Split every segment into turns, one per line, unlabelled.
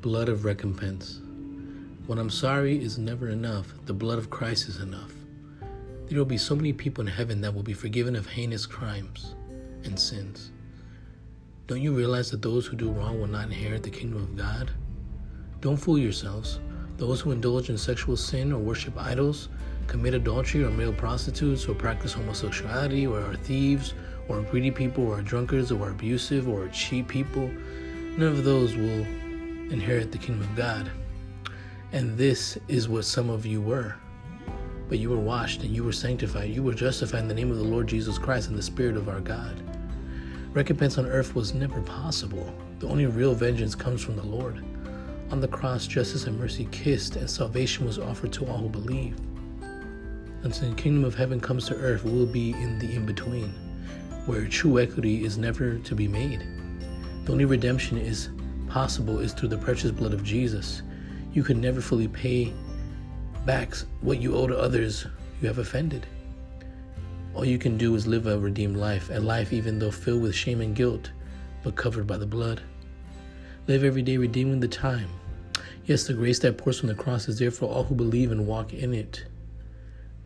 blood of recompense. When I'm sorry is never enough, the blood of Christ is enough. There will be so many people in heaven that will be forgiven of heinous crimes and sins. Don't you realize that those who do wrong will not inherit the kingdom of God? Don't fool yourselves. Those who indulge in sexual sin or worship idols, commit adultery or male prostitutes, or practice homosexuality, or are thieves, or greedy people, or are drunkards, or are abusive, or are cheat people, none of those will inherit the kingdom of God. And this is what some of you were. But you were washed and you were sanctified. You were justified in the name of the Lord Jesus Christ and the Spirit of our God. Recompense on earth was never possible. The only real vengeance comes from the Lord. On the cross, justice and mercy kissed, and salvation was offered to all who believe. Until the kingdom of heaven comes to earth, we will be in the in between, where true equity is never to be made. The only redemption is possible is through the precious blood of Jesus. You can never fully pay back what you owe to others you have offended. All you can do is live a redeemed life, a life even though filled with shame and guilt, but covered by the blood. Live every day redeeming the time. Yes, the grace that pours from the cross is there for all who believe and walk in it.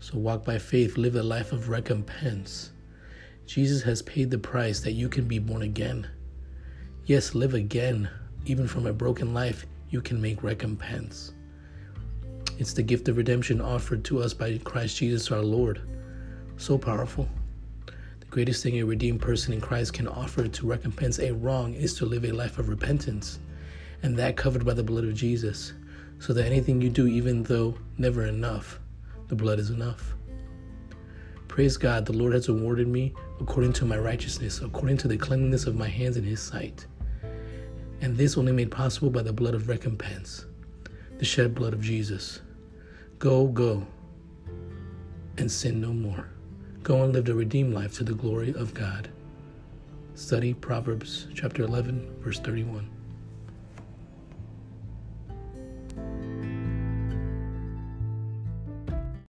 So walk by faith, live a life of recompense. Jesus has paid the price that you can be born again. Yes, live again. Even from a broken life, you can make recompense. It's the gift of redemption offered to us by Christ Jesus our Lord. So powerful. The greatest thing a redeemed person in Christ can offer to recompense a wrong is to live a life of repentance, and that covered by the blood of Jesus, so that anything you do, even though never enough, the blood is enough. Praise God, the Lord has awarded me according to my righteousness, according to the cleanliness of my hands in His sight. And this only made possible by the blood of recompense, the shed blood of Jesus. Go, go, and sin no more. Go and live a redeemed life to the glory of God. Study Proverbs chapter 11, verse 31.